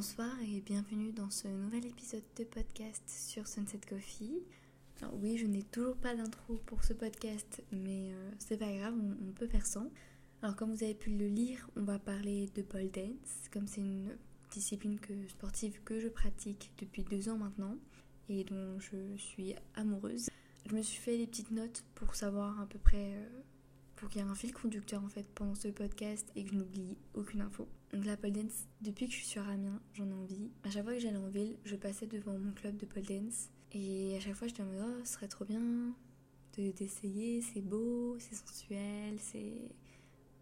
Bonsoir et bienvenue dans ce nouvel épisode de podcast sur Sunset Coffee. Alors oui, je n'ai toujours pas d'intro pour ce podcast, mais euh, c'est pas grave, on, peut faire sans. Alors comme vous avez pu le lire, on va parler de pole dance, comme c'est une discipline sportive que je pratique depuis deux ans maintenant et dont je suis amoureuse. Je me suis fait des petites notes pour savoir à peu près, euh, pour qu'il y ait un fil conducteur en fait pendant ce podcast et que je n'oublie aucune info. Donc la pole dance, depuis que je suis sur Amiens, j'en ai envie. À chaque fois que j'allais en ville, je passais devant mon club de pole dance et à chaque fois j'étais en mode oh ce serait trop bien d'essayer, c'est beau, c'est sensuel, c'est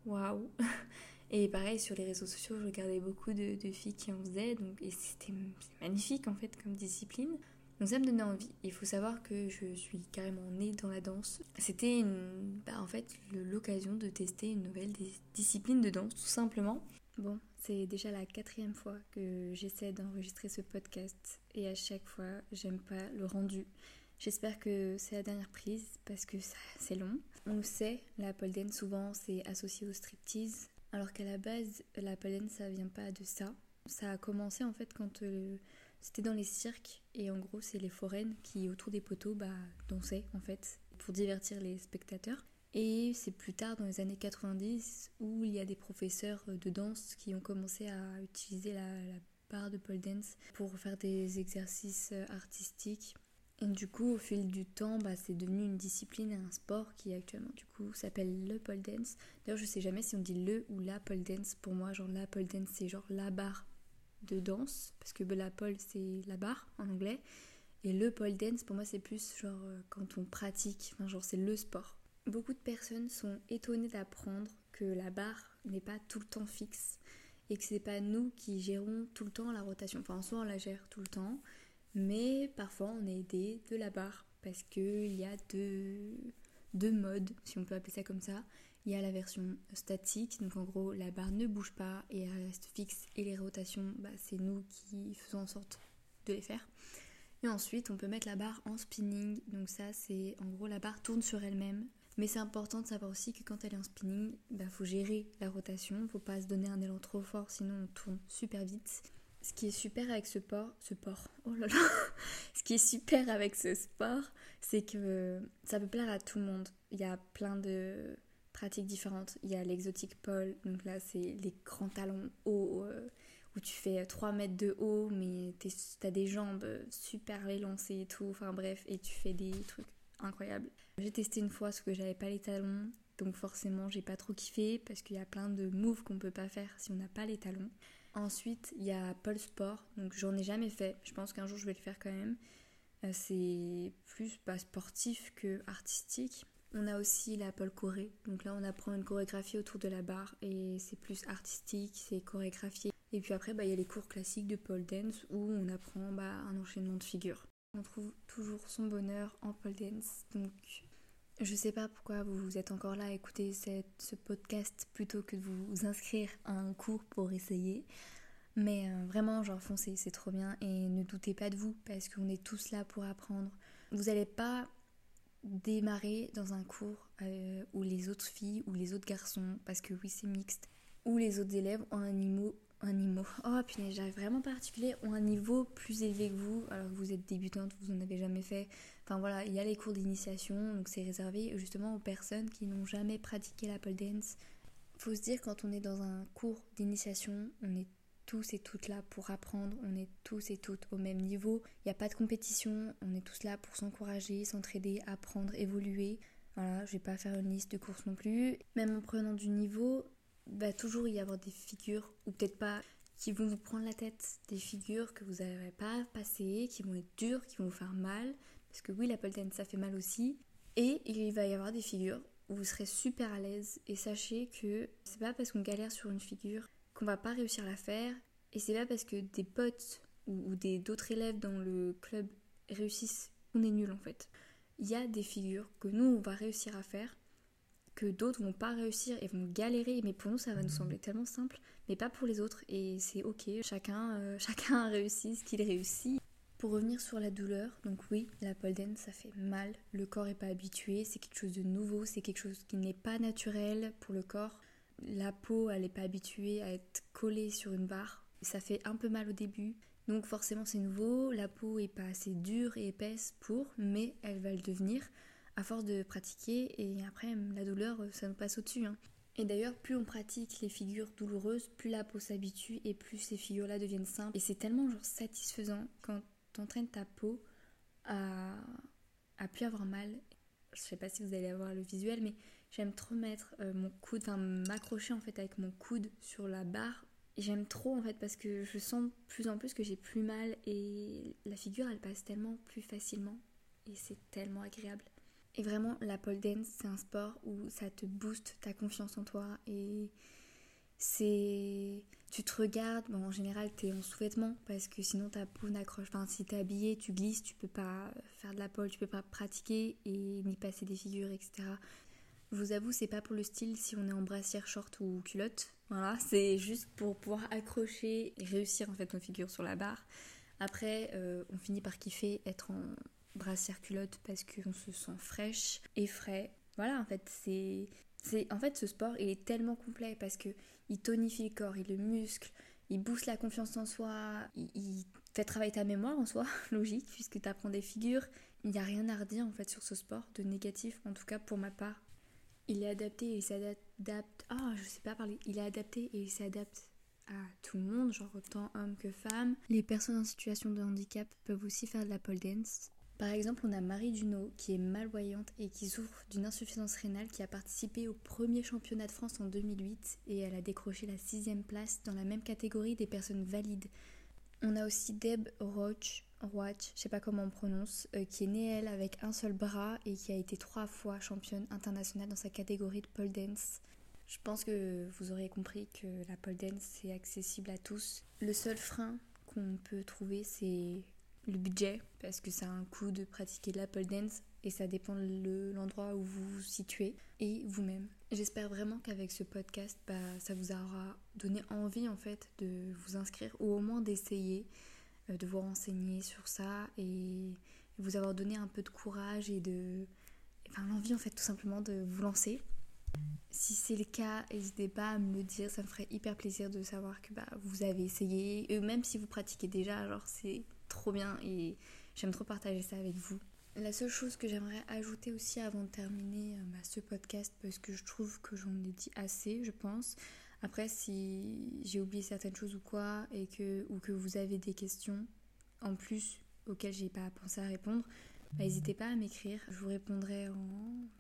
waouh. Et pareil sur les réseaux sociaux, je regardais beaucoup de, de filles qui en faisaient donc et c'était magnifique en fait comme discipline. Donc ça me donnait envie. Il faut savoir que je suis carrément née dans la danse. C'était bah, en fait l'occasion de tester une nouvelle discipline de danse tout simplement. Bon, c'est déjà la quatrième fois que j'essaie d'enregistrer ce podcast et à chaque fois, j'aime pas le rendu. J'espère que c'est la dernière prise parce que c'est long. On le sait, la pole dance souvent c'est associé au striptease, alors qu'à la base, la pole dance ça vient pas de ça. Ça a commencé en fait quand euh, c'était dans les cirques et en gros c'est les foraines qui autour des poteaux bah, dansaient en fait pour divertir les spectateurs. Et c'est plus tard, dans les années 90, où il y a des professeurs de danse qui ont commencé à utiliser la, barre de pole dance pour faire des exercices artistiques. Et du coup, au fil du temps, bah, c'est devenu une discipline et un sport qui actuellement, du coup, s'appelle le pole dance. D'ailleurs, je sais jamais si on dit le ou la pole dance. Pour moi, genre la pole dance, c'est genre la barre de danse, parce que la pole, c'est la barre en anglais. Et le pole dance, pour moi, c'est plus genre euh, quand on pratique, enfin, genre c'est le sport. Beaucoup de personnes sont étonnées d'apprendre que la barre n'est pas tout le temps fixe et que c'est pas nous qui gérons tout le temps la rotation. Enfin, en soi, on la gère tout le temps, mais parfois on est aidé de la barre parce qu'il y a deux, deux modes, si on peut appeler ça comme ça. Il y a la version statique, donc en gros la barre ne bouge pas et elle reste fixe et les rotations, bah, c'est nous qui faisons en sorte de les faire. Et ensuite on peut mettre la barre en spinning, donc ça c'est en gros la barre tourne sur elle-même mais c'est important de savoir aussi que quand elle est en spinning, il bah, faut gérer la rotation, faut pas se donner un élan trop fort, sinon on tourne super vite. Ce qui est super avec ce sport, ce sport, oh là là, ce qui est super avec ce sport, c'est que ça peut plaire à tout le monde. Il y a plein de pratiques différentes. Il y a l'exotique pole, donc là c'est les grands talons hauts euh, où tu fais 3 mètres de haut, mais tu as des jambes super élancées et tout, enfin bref, et tu fais des trucs incroyable. J'ai testé une fois ce que j'avais pas les talons, donc forcément j'ai pas trop kiffé parce qu'il y a plein de moves qu'on peut pas faire si on n'a pas les talons. Ensuite, il y a pole sport, donc j'en ai jamais fait. Je pense qu'un jour je vais le faire quand même. Euh, c'est plus pas sportif que artistique. On a aussi la pole choré, donc là on apprend une chorégraphie autour de la barre et c'est plus artistique, c'est chorégraphié. Et puis après, bah, il y a les cours classiques de pole dance où on apprend bah, un enchaînement de figures. On trouve toujours son bonheur en pole dance. Donc, je sais pas pourquoi vous êtes encore là à écouter ce podcast plutôt que de vous inscrire à un cours pour essayer. Mais euh, vraiment, genre, foncez, c'est trop bien. Et ne doutez pas de vous parce qu'on est tous là pour apprendre. Vous n'allez pas démarrer dans un cours euh, où les autres filles ou les autres garçons, parce que oui, c'est mixte, où les autres élèves ont un niveau un niveau. Oh punaise, j'arrive vraiment à ont un niveau plus élevé que vous, alors que vous êtes débutante, vous en avez jamais fait. Enfin voilà, il y a les cours d'initiation, donc c'est réservé justement aux personnes qui n'ont jamais pratiqué la pole dance. Faut se dire quand on est dans un cours d'initiation, on est tous et toutes là pour apprendre, on est tous et toutes au même niveau. Il n'y a pas de compétition, on est tous là pour s'encourager, s'entraider, apprendre, évoluer. Voilà, je vais pas faire une liste de courses non plus. Même en prenant du niveau, va toujours y avoir des figures, ou peut-être pas, qui vont vous prendre la tête, des figures que vous n'avez pas passées, qui vont être dures, qui vont vous faire mal, parce que oui, la dance ça fait mal aussi, et il va y avoir des figures où vous serez super à l'aise, et sachez que c'est pas parce qu'on galère sur une figure qu'on va pas réussir à la faire, et c'est pas parce que des potes ou, des d'autres élèves dans le club réussissent qu'on est nul en fait. Il y a des figures que nous on va réussir à faire que d'autres vont pas réussir et vont galérer, mais pour nous ça va nous sembler tellement simple, mais pas pour les autres et c'est ok, chacun, euh, chacun a réussi ce qu'il réussit. Pour revenir sur la douleur, donc oui, la pole dance ça fait mal, le corps est pas habitué, c'est quelque chose de nouveau, c'est quelque chose qui n'est pas naturel pour le corps. La peau elle est pas habituée à être collée sur une barre, Ça fait un peu mal au début. Donc forcément c'est nouveau, la peau est pas assez dure et épaisse pour, mais elle va le devenir à force de pratiquer et après la douleur ça nous passe au-dessus. Hein. Et d'ailleurs plus on pratique les figures douloureuses, plus la peau s'habitue et plus ces figures-là deviennent simples. Et c'est tellement genre satisfaisant quand t'entraînes ta peau à, à plus avoir mal. Je sais pas si vous allez avoir le visuel, mais j'aime trop mettre euh, mon coude, enfin m'accrocher en fait avec mon coude sur la barre j'aime trop en fait parce que je sens plus en plus que j'ai plus mal et la figure elle passe tellement plus facilement et c'est tellement agréable. Et vraiment la pole dance c'est un sport où ça te booste ta confiance en toi et c'est tu te regardes, bon, en général t'es en sous-vêtements parce que sinon ta peau n'accroche pas, si t'es habillé, tu glisses, tu peux pas faire de la pole, tu peux pas pratiquer et ni passer des figures, etc. Je vous avoue, c'est pas pour le style si on est en brassière short ou culotte. Voilà, c'est juste pour pouvoir accrocher et réussir en fait nos figures sur la barre. Après, euh, on finit par kiffer être en brassière culotte parce qu'on se sent fraîche et frais. Voilà, en fait, c'est c'est en fait ce sport il est tellement complet parce que il tonifie le corps, il le muscle, il booste la confiance en soi, il, fait travailler ta mémoire en soi, logique puisque tu apprends des figures. Il n'y a rien à redire en fait sur ce sport de négatif en tout cas pour ma part. Il est adapté et il s'adapte. Ah, je sais pas parler. Il est adapté et il s'adapte à tout le monde, genre autant hommes que femmes. Les personnes en situation de handicap peuvent aussi faire de la pole dance. Par exemple, on a Marie Dunot qui est malvoyante et qui souffre d'une insuffisance rénale qui a participé au premier championnat de France en 2008 et elle a décroché la sixième place dans la même catégorie des personnes valides. On a aussi Deb Roach Roach, je sais pas comment on prononce, euh, qui est née elle avec un seul bras et qui a été trois fois championne internationale dans sa catégorie de pole dance. Je pense que vous aurez compris que la pole dance est accessible à tous. Le seul frein qu'on peut trouver c'est le budget parce que ça a un coût de pratiquer la pole dance et ça dépend de l'endroit où vous vous situez et vous-même. J'espère vraiment qu'avec ce podcast, bah, ça vous aura donné envie en fait de vous inscrire ou au moins d'essayer de vous renseigner sur ça et vous avoir donné un peu de courage et de. Enfin, l'envie en fait tout simplement de vous lancer. Si c'est le cas, n'hésitez pas à me le dire, ça me ferait hyper plaisir de savoir que bah, vous avez essayé, et même si vous pratiquez déjà, alors c'est trop bien et j'aime trop partager ça avec vous. La seule chose que j'aimerais ajouter aussi avant de terminer euh, bah, ce podcast, parce que je trouve que j'en ai dit assez, je pense, après, si j'ai oublié certaines choses ou quoi, et que, ou que vous avez des questions en plus auxquelles j'ai pas pensé à répondre, bah, n'hésitez pas à m'écrire. Je vous répondrai en,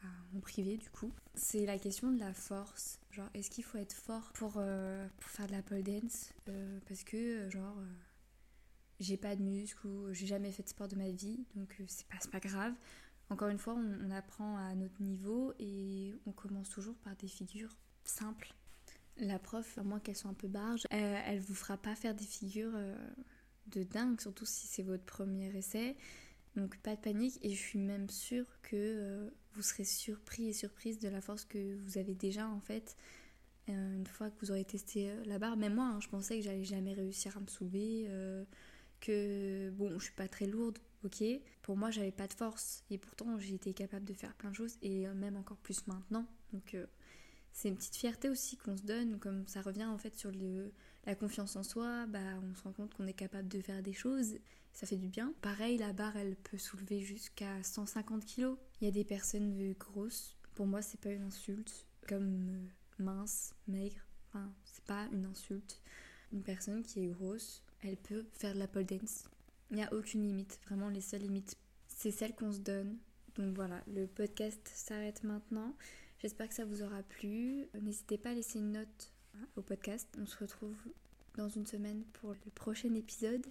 bah, en, privé du coup. C'est la question de la force. Genre, est-ce qu'il faut être fort pour, euh, faire de la pole dance? Euh, Parce que, euh, genre, j'ai pas de muscles ou j'ai jamais fait de sport de ma vie, donc c'est pas, pas grave. Encore une fois, on, on apprend à notre niveau et on commence toujours par des figures simples la prof, à moins qu'elle soit un peu barge, euh, elle vous fera pas faire des figures euh, de dingue, surtout si c'est votre premier essai. Donc pas de panique et je suis même sûre que euh, vous serez surpris et surprise de la force que vous avez déjà en fait une fois que vous aurez testé la barre. Même moi, hein, je pensais que j'allais jamais réussir à me soulever, que bon, je suis pas très lourde, ok. Pour moi, j'avais pas de force et pourtant j'ai capable de faire plein de choses et même encore plus maintenant. Donc c'est une petite fierté aussi qu'on se donne, comme ça revient en fait sur le, la confiance en soi, bah, on se rend compte qu'on est capable de faire des choses, ça fait du bien. Pareil, la barre elle peut soulever jusqu'à 150 kg. Il y a des personnes grosses, pour moi c'est pas une insulte, comme euh, mince, maigre, enfin c'est pas une insulte. Une personne qui est grosse, elle peut faire de la pole dance. Il n'y a aucune limite, vraiment les seules limites, c'est celles qu'on se donne. Donc voilà, le podcast s'arrête maintenant. J'espère que ça vous aura plu. N'hésitez pas à laisser une note hein, au podcast. On se retrouve dans une semaine pour le prochain épisode.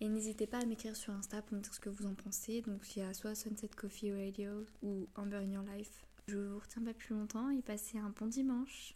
Et n'hésitez pas à m'écrire sur Insta pour me dire ce que vous en pensez. Donc il y a soit Sunset Coffee Radio ou Amber in Your Life. Je vous retiens pas plus longtemps et passez un bon dimanche.